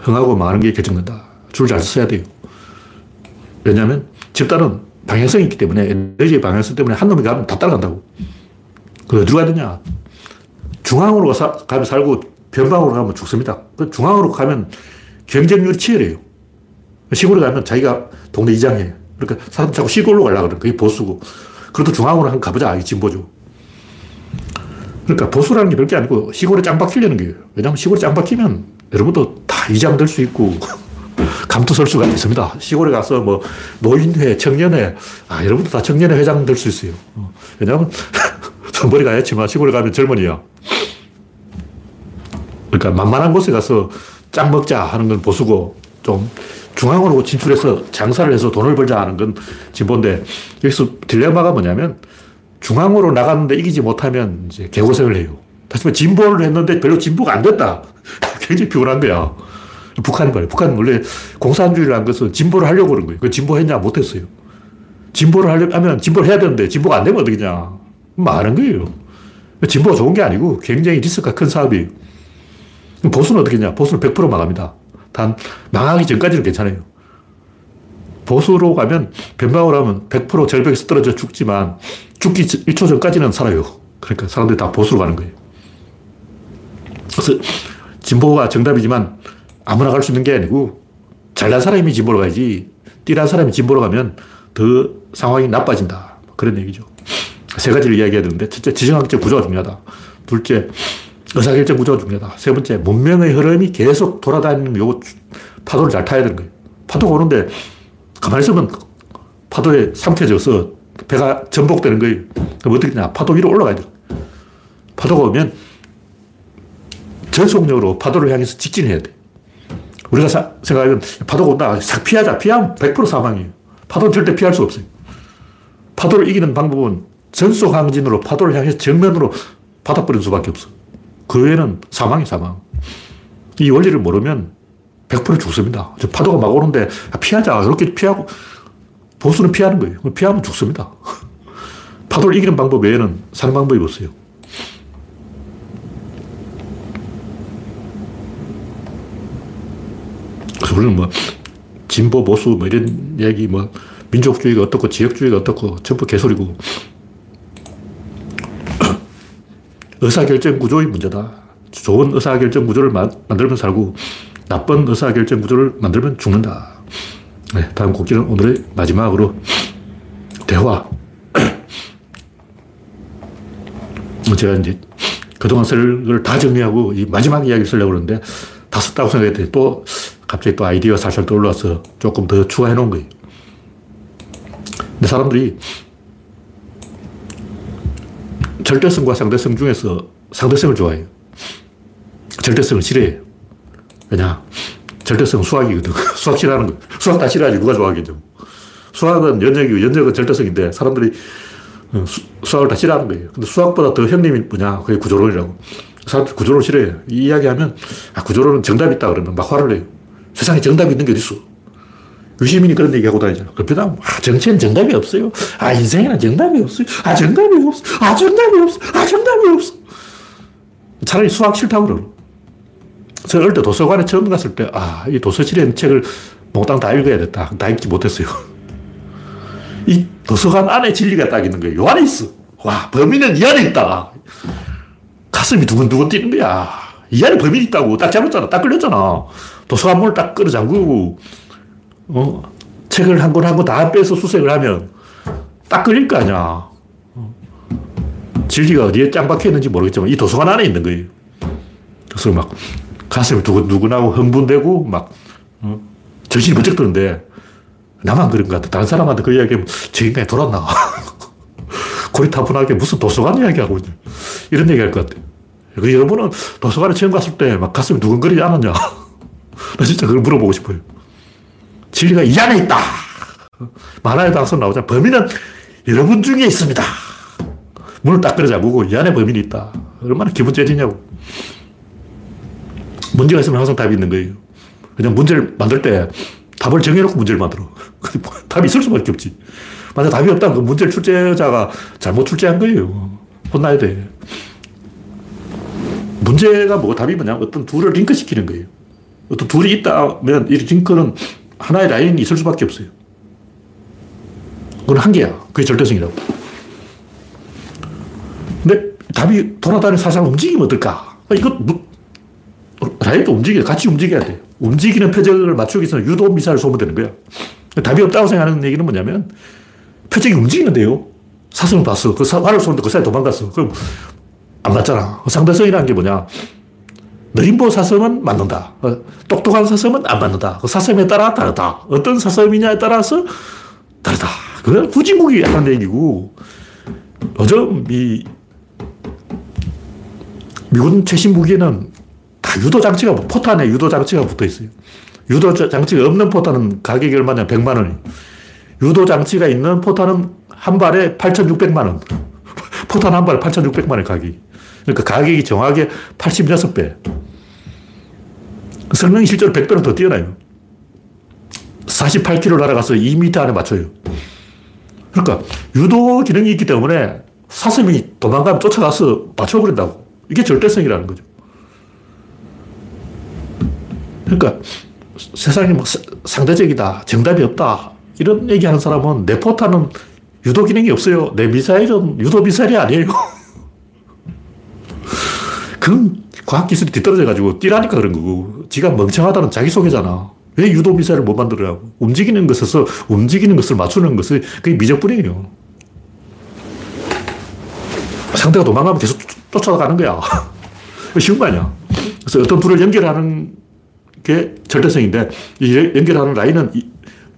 흥하고 망하는 게 결정된다. 줄 잘 써야 돼요. 왜냐하면 집단은 방향성이 있기 때문에 에너지의 방향성 때문에 한 놈이 가면 다 따라간다고. 그 어디로 가야 되냐. 중앙으로 사, 가면 살고 변방으로 가면 죽습니다. 그 중앙으로 가면 경쟁률이 치열해요. 시골에 가면 자기가 동네 이장이에요. 그러니까 사람 자꾸 시골로 가려고 그러는 그게 보수고. 그래도 중앙으로 한번 가보자. 이게 진보죠. 그러니까 보수라는 게 별게 아니고 시골에 짱 박히려는 거예요. 왜냐하면 시골에 짱 박히면 여러분도 다 이장 될 수 있고 감투 설 수가 있습니다. 시골에 가서 뭐 노인회, 청년회, 아, 여러분도 다 청년회 회장 될 수 있어요. 어, 왜냐하면 선벌이 가야지만 시골에 가면 젊은이야. 그러니까 만만한 곳에 가서 짱 먹자 하는 건 보수고 좀 중앙으로 진출해서 장사를 해서 돈을 벌자 하는 건 진보인데 여기서 딜레마가 뭐냐면 중앙으로 나갔는데 이기지 못하면 이제 개고생을 해요. 다시 말해 진보를 했는데 별로 진보가 안 됐다. 굉장히 피곤한 거야. 북한이 말이에요. 북한은 원래 공산주의라는 것은 진보를 하려고 그런 거예요. 그 진보했냐? 못했어요. 진보를 하려면 진보를 해야 되는데 진보가 안 되면 어떡하냐. 많은 거예요. 진보가 좋은 게 아니고 굉장히 리스크가 큰 사업이에요. 보수는 어떻게 냐 보수는 100% 망합니다. 단, 망하기 전까지는 괜찮아요. 보수로 가면 변방으로 하면 100% 절벽에서 떨어져 죽지만 죽기 1초 전까지는 살아요. 그러니까 사람들이 다 보수로 가는 거예요. 그래서 진보가 정답이지만 아무나 갈 수 있는 게 아니고 잘난 사람이 진보로 가야지 띠란 사람이 진보로 가면 더 상황이 나빠진다. 그런 얘기죠. 세 가지를 이야기해야 되는데 첫째 지정학적 구조가 중요하다. 둘째 의사결정 구조가 중요하다. 세 번째 문명의 흐름이 계속 돌아다니는 요 파도를 잘 타야 되는 거예요. 파도가 오는데 가만히 있으면 파도에 삼켜져서 배가 전복되는 거예요. 그럼 어떻게 되냐. 파도 위로 올라가야 돼. 파도가 오면 전속력으로 파도를 향해서 직진해야 돼. 우리가 사, 생각하면 파도가 온다. 싹 피하자. 피하면 100% 사망이에요. 파도는 절대 피할 수 없어요. 파도를 이기는 방법은 전속 항진으로 파도를 향해서 정면으로 받아버리는 수밖에 없어. 그 외에는 사망이 사망. 이 원리를 모르면 100% 죽습니다. 파도가 막 오는데 아, 피하자. 이렇게 피하고 보수는 피하는 거예요. 피하면 죽습니다. 파도를 이기는 방법 외에는 사는 방법이 없어요. 그래서 우리는 뭐 진보 보수 뭐 이런 얘기 뭐 민족주의가 어떻고 지역주의가 어떻고 전부 개소리고 의사결정 구조의 문제다. 좋은 의사결정 구조를 만들면 살고 나쁜 의사결정 구조를 만들면 죽는다. 네, 다음 곡지는 오늘의 마지막으로 대화. 제가 이제 그동안 쓸걸다 정리하고 이 마지막 이야기를 쓰려고 그러는데 다 썼다고 생각했더니 또 갑자기 또 아이디어가 살살 떠올라서 조금 더 추가해 놓은 거예요. 근데 사람들이 절대성과 상대성 중에서 상대성을 좋아해요. 절대성을 싫어해요. 왜냐? 절대성 수학이거든. 수학 싫어하는 거. 수학 다 싫어하지. 누가 좋아하겠죠. 수학은 연역이고, 연역은 절대성인데, 사람들이 어, 수, 학을다 싫어하는 거예요. 근데 수학보다 더 형님이 뭐냐? 그게 구조론이라고. 사람들이 구조론 싫어해요. 이 이야기 하면, 아, 구조론은 정답이 있다 그러면 막 화를 내요. 세상에 정답이 있는 게 어딨어. 유시민이 그런 얘기하고 다니잖아. 그러다 아, 정치는 정답이 없어요. 아, 인생에는 정답이 없어요. 아, 정답이 없어. 아, 정답이 없어. 아, 정답이 없어. 차라리 수학 싫다고 그러 저 어릴 때 도서관에 처음 갔을 때, 아, 이 도서실에 책을 몽땅 다 읽어야겠다. 다 읽지 못했어요. 이 도서관 안에 진리가 딱 있는 거예요. 요 안에 있어. 와, 범인은 이 안에 있다. 가슴이 두근두근 뛰는 거야. 이 안에 범인이 있다고. 딱 잡았잖아. 딱 걸렸잖아. 도서관 문을 딱 끌어 잠그고, 어, 책을 한 권 한 권 다 빼서 수색을 하면 딱 걸릴 거 아니야. 진리가 어디에 짱 박혀 있는지 모르겠지만 이 도서관 안에 있는 거예요. 그래서 막 가슴이 두근두근하고 흥분되고 막 어, 정신이 번쩍 드는데 나만 그런 것 같아. 다른 사람한테 그 이야기하면 저 인간이 돌았나. 고리타분하게 무슨 도서관 이야기하고 있냐. 이런 얘기 할 것 같아. 그 여러분은 도서관에 처음 갔을 때 막 가슴이 두근거리지 않았냐. 나 진짜 그걸 물어보고 싶어요. 진리가 이 안에 있다. 만화의 당선 나오자 범인은 여러분 중에 있습니다. 문을 딱 끌어 잠그고 이 안에 범인이 있다. 얼마나 기분 째지냐고. 문제가 있으면 항상 답이 있는 거예요. 그냥 문제를 만들 때 답을 정해놓고 문제를 만들어. 답이 있을 수밖에 없지. 만약 답이 없다면 그 문제를 출제자가 잘못 출제한 거예요. 혼나야 돼. 문제가 뭐 답이 뭐냐 어떤 둘을 링크시키는 거예요. 어떤 둘이 있다면 이 링크는 하나의 라인이 있을 수밖에 없어요. 그건 한계야. 그게 절대성이라고. 근데 답이 돌아다니는 사상 움직이면 어떨까? 이거 뭐, 라인도 움직여. 같이 움직여야 돼. 움직이는 표적을 맞추기 위해서는 유도 미사를 쏘면 되는 거야. 답이 없다고 생각하는 얘기는 뭐냐면 표적이 움직이는데요. 사슴을 봤어. 그 활을 쏘는데 그 사이 도망갔어. 그럼 안 맞잖아. 상대성이라는 게 뭐냐. 느림보 사슴은 맞는다. 어, 똑똑한 사슴은 안 맞는다. 그 사슴에 따라 다르다. 어떤 사슴이냐에 따라서 다르다. 그건 후진국이 하는 얘기고, 요즘 이 미군 최신 무기에는 다 유도 장치가, 포탄에 유도 장치가 붙어 있어요. 유도 장치가 없는 포탄은 가격이 얼마냐? 100만 원이. 유도 장치가 있는 포탄은 한 발에 8,600만 원. 포탄 한 발에 8,600만 원 가격이. 그러니까 가격이 정확하게 86배. 성능이 실제로 100배는 더 뛰어나요. 48km 날아가서 2m 안에 맞춰요. 그러니까 유도 기능이 있기 때문에 사슴이 도망가면 쫓아가서 맞춰버린다고. 이게 절대성이라는 거죠. 그러니까 세상이 뭐 상대적이다, 정답이 없다, 이런 얘기하는 사람은 내 포탄은 유도 기능이 없어요. 내 미사일은 유도 미사일이 아니에요. 그건 과학기술이 뒤떨어져가지고 뛰라니까 그런 거고, 지가 멍청하다는 자기소개잖아. 왜 유도 미사일을 못 만들어요? 움직이는 것에서 움직이는 것을 맞추는 것이 그게 미적분이에요. 상대가 도망가면 계속 쫓아가는 거야. 쉬운 거 아니야. 그래서 어떤 둘을 연결하는 게 절대성인데, 이 연결하는 라인은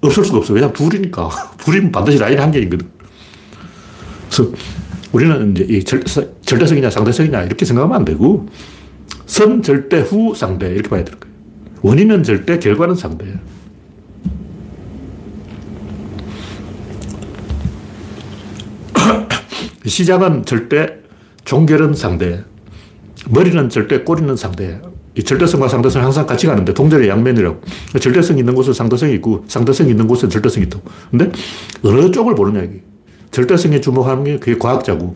없을 수가 없어. 왜냐면 둘이니까. 둘이면 반드시 라인 한 개이거든. 그래서 우리는 이제 이 절, 절대성이냐 상대성이냐 이렇게 생각하면 안 되고 선, 절대, 후, 상대 이렇게 봐야 되는 거예요. 원인은 절대, 결과는 상대. 시작은 절대, 종결은 상대. 머리는 절대, 꼬리는 상대. 이 절대성과 상대성 항상 같이 가는데 동전의 양면이라고. 절대성 있는 곳은 상대성이 있고 상대성 있는 곳은 절대성이 있다. 근데 어느 쪽을 보느냐 이게. 절대성에 주목하는 게 그게 과학자고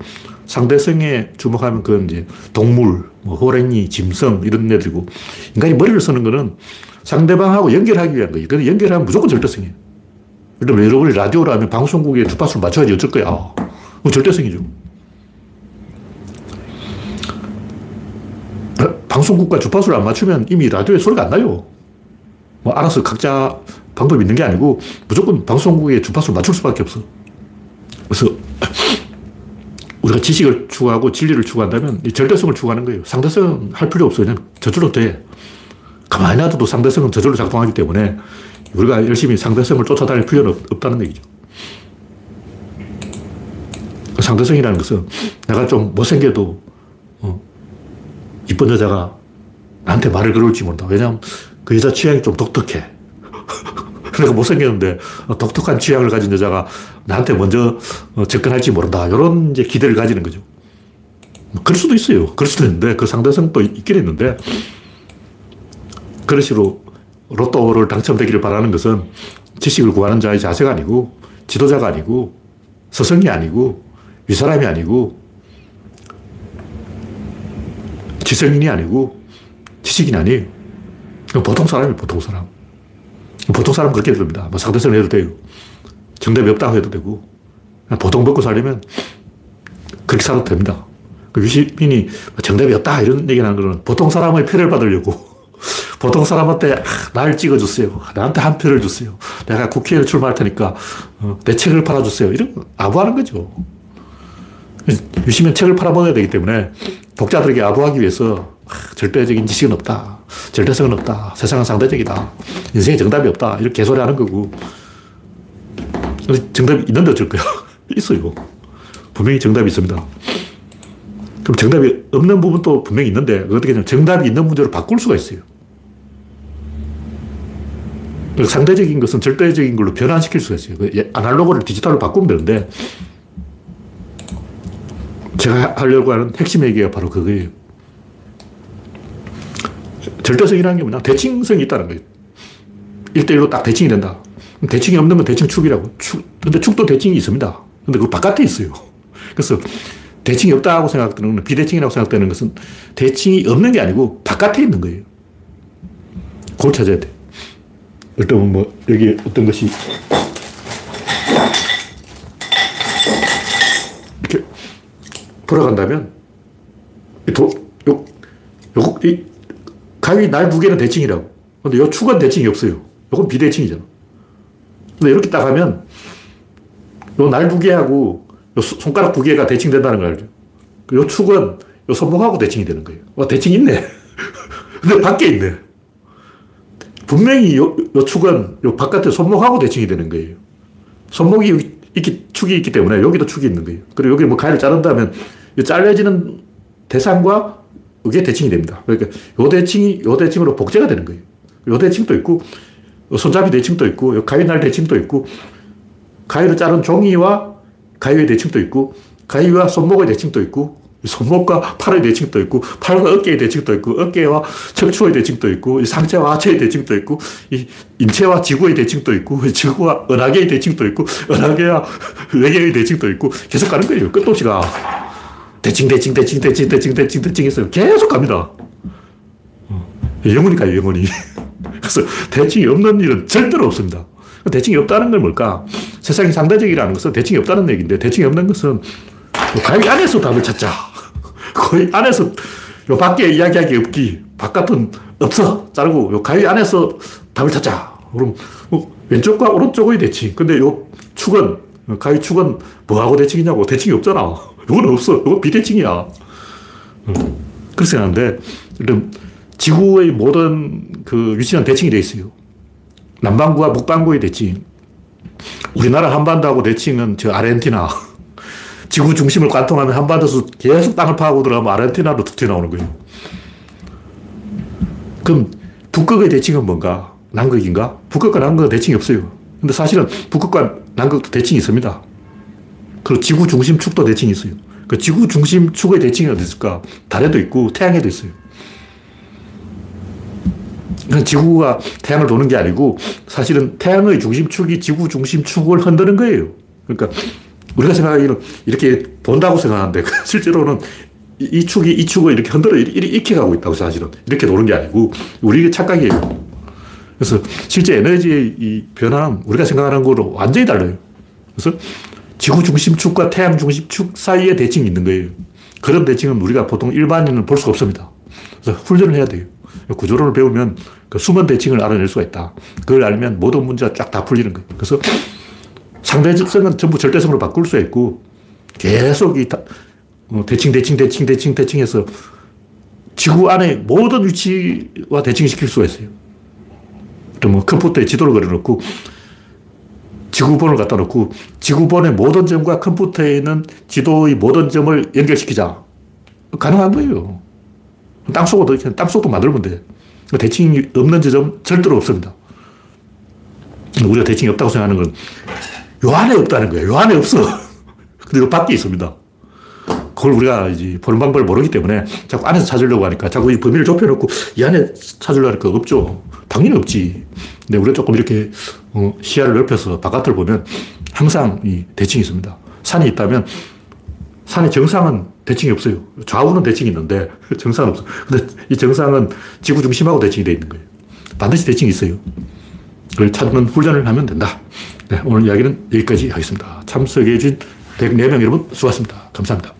상대성에 주목하면 그건 이제 동물, 뭐 호랭이, 짐승 이런 애들이고 인간이 머리를 쓰는 거는 상대방하고 연결하기 위한 거예요. 그래서 연결하면 무조건 절대성이에요. 예를 들면 여러분이 라디오를 하면 방송국에 주파수를 맞춰야지 어쩔 거야. 그 절대성이죠. 방송국과 주파수를 안 맞추면 이미 라디오에 소리가 안 나요. 뭐 알아서 각자 방법이 있는 게 아니고 무조건 방송국에 주파수를 맞출 수밖에 없어. 그래서 우리가 지식을 추구하고 진리를 추구한다면 절대성을 추구하는 거예요. 상대성 할 필요 없어요. 그냥 저절로 돼. 가만히 놔둬도 상대성은 저절로 작동하기 때문에 우리가 열심히 상대성을 쫓아다닐 필요는 없 다는 얘기죠. 상대성이라는 것은 내가 좀 못생겨도 어, 이쁜 여자가 나한테 말을 걸을지 모른다. 왜냐하면 그 여자 취향이 좀 독특해. 내가 못생겼는데 독특한 취향을 가진 여자가 나한테 먼저 어, 접근할지 모른다. 이런 이제 기대를 가지는 거죠. 뭐 그럴 수도 있어요. 그럴 수도 있는데 그 상대성도 있긴 있는데 그런 식으로 로또를 당첨되기를 바라는 것은 지식을 구하는 자의 자세가 아니고 지도자가 아니고 스승이 아니고 위사람이 아니고 지성인이 아니고 지식인이 아니에요. 보통 사람이 보통 사람. 보통 사람은 그렇게 해도 됩니다. 뭐 상대성을 해도 돼요. 정답이 없다고 해도 되고. 보통 먹고 살려면 그렇게 살아도 됩니다. 그 유시민이 정답이 없다 이런 얘기 하는 거는 보통 사람의 표를 받으려고 보통 사람한테 아, 날 찍어주세요. 나한테 한 표를 주세요. 내가 국회에 출마할 테니까 어, 내 책을 팔아주세요. 이런 아부하는 거죠. 유시민 책을 팔아먹어야 되기 때문에 독자들에게 아부하기 위해서 아, 절대적인 지식은 없다. 절대성은 없다. 세상은 상대적이다. 인생에 정답이 없다. 이렇게 개소리 하는 거고. 정답이 있는데 어쩔 거야. 있어요. 분명히 정답이 있습니다. 그럼 정답이 없는 부분도 분명히 있는데 어떻게 냐 정답이 있는 문제로 바꿀 수가 있어요. 상대적인 것은 절대적인 걸로 변환시킬 수가 있어요. 그 예, 아날로그를 디지털로 바꾸면 되는데 제가 하려고 하는 핵심 얘기가 바로 그거예요. 절대성이라는 게 뭐냐? 대칭성이 있다는 거예요. 1대1로 딱 대칭이 된다. 대칭이 없는 건 대칭축이라고. 축, 근데 축도 대칭이 있습니다. 근데 그 바깥에 있어요. 그래서 대칭이 없다고 생각되는 건 비대칭이라고 생각되는 것은 대칭이 없는 게 아니고 바깥에 있는 거예요. 그걸 찾아야 돼. 일단 뭐, 여기 어떤 것이 이렇게 돌아간다면, 도, 요, 요, 이, 가위 날 두 개는 대칭이라고. 근데 요 축은 대칭이 없어요. 요건 비대칭이잖아. 근데 이렇게 딱 하면, 요 날 두 개하고 요 손가락 두 개가 대칭된다는 걸 알죠. 요 축은 요 손목하고 대칭이 되는 거예요. 와, 대칭 있네. 근데 밖에 있네. 분명히 요, 요 축은 요 바깥에 손목하고 대칭이 되는 거예요. 손목이 여기 있기, 축이 있기 때문에 여기도 축이 있는 거예요. 그리고 여기 뭐 가위를 자른다면 이 잘려지는 대상과 이게 대칭이 됩니다. 그러니까 요 대칭이 요 대칭으로 복제가 되는 거예요. 요 대칭도 있고 손잡이 대칭도 있고 요 가위날 대칭도 있고 가위를 자른 종이와 가위의 대칭도 있고 가위와 손목의 대칭도 있고 손목과 팔의 대칭도 있고, 팔과 어깨의 대칭도 있고, 어깨와 척추의 대칭도 있고, 상체와 하체의 대칭도 있고, 이 인체와 지구의 대칭도 있고, 지구와 은하계의 대칭도 있고, 은하계와 외계의 대칭도 있고, 계속 가는 거예요. 끝도 없이 가. 대칭, 대칭, 대칭, 대칭, 대칭, 대칭, 대칭 해서 계속 갑니다. 영원히 가요, 영원히. 그래서 대칭이 없는 일은 절대로 없습니다. 대칭이 없다는 건 뭘까? 세상이 상대적이라는 것은 대칭이 없다는 얘기인데, 대칭이 없는 것은 가위 안에서 답을 찾자. 거의 안에서 요 밖에 이야기하기 없기. 바깥은 없어. 자르고 요 가위 안에서 답을 찾자. 그럼 어, 왼쪽과 오른쪽의 대칭. 근데 요 축은 가위 축은 뭐하고 대칭이냐고. 대칭이 없잖아. 이건 없어. 이건 비대칭이야. 그렇게 생각하는데 지구의 모든 그 위치는 대칭이 되어 있어요. 남반구와 북반구의 대칭. 우리나라 한반도하고 대칭은 저 아르헨티나. 지구 중심을 관통하면 한반도에서 계속 땅을 파고 들어가면 아르헨티나로 툭 튀어나오는 거예요. 그럼 북극의 대칭은 뭔가? 남극인가? 북극과 남극은 대칭이 없어요. 근데 사실은 북극과 남극도 대칭이 있습니다. 그리고 지구 중심 축도 대칭이 있어요. 그 지구 중심 축의 대칭이 어디 있을까? 달에도 있고 태양에도 있어요. 그러니까 지구가 태양을 도는 게 아니고 사실은 태양의 중심축이 지구 중심축을 흔드는 거예요. 그러니까 우리가 생각하기는 이렇게 돈다고 생각하는데 실제로는 이 축이 이 축을 이렇게 흔들어 이렇게 가고 있다고 사실은 이렇게 도는 게 아니고 우리 착각이에요. 그래서 실제 에너지의 이 변화는 우리가 생각하는 거로 완전히 달라요. 그래서 지구 중심축과 태양 중심축 사이에 대칭이 있는 거예요. 그런 대칭은 우리가 보통 일반인은 볼 수가 없습니다. 그래서 훈련을 해야 돼요. 구조론을 배우면 그 숨은 대칭을 알아낼 수가 있다. 그걸 알면 모든 문제가 쫙 다 풀리는 거예요. 그래서 상대성은 전부 절대성으로 바꿀 수 있고 계속 이 어, 대칭, 대칭, 대칭, 대칭, 대칭해서 지구 안에 모든 위치와 대칭시킬 수가 있어요. 뭐 컴퓨터에 지도를 그려놓고 지구본을 갖다 놓고 지구본의 모든 점과 컴퓨터에 있는 지도의 모든 점을 연결시키자. 가능한 거예요. 땅속도, 땅속도 만들면 돼. 대칭이 없는 지점 절대로 없습니다. 우리가 대칭이 없다고 생각하는 건 요 안에 없다는 거예요. 요 안에 없어. 근데 요 밖에 있습니다. 그걸 우리가 이제 보는 방법을 모르기 때문에 자꾸 안에서 찾으려고 하니까 자꾸 이 범위를 좁혀놓고 이 안에 찾으려고 하니까 없죠. 당연히 없지. 근데 우리가 조금 이렇게 어, 시야를 넓혀서 바깥을 보면 항상 이 대칭이 있습니다. 산이 있다면 산의 정상은 대칭이 없어요. 좌우는 대칭이 있는데 정상은 없어. 근데 이 정상은 지구 중심하고 대칭이 되어 있는 거예요. 반드시 대칭이 있어요. 그걸 찾는 훈련을 하면 된다. 네, 오늘 이야기는 여기까지 하겠습니다. 참석해주신 104명 여러분 수고하셨습니다. 감사합니다.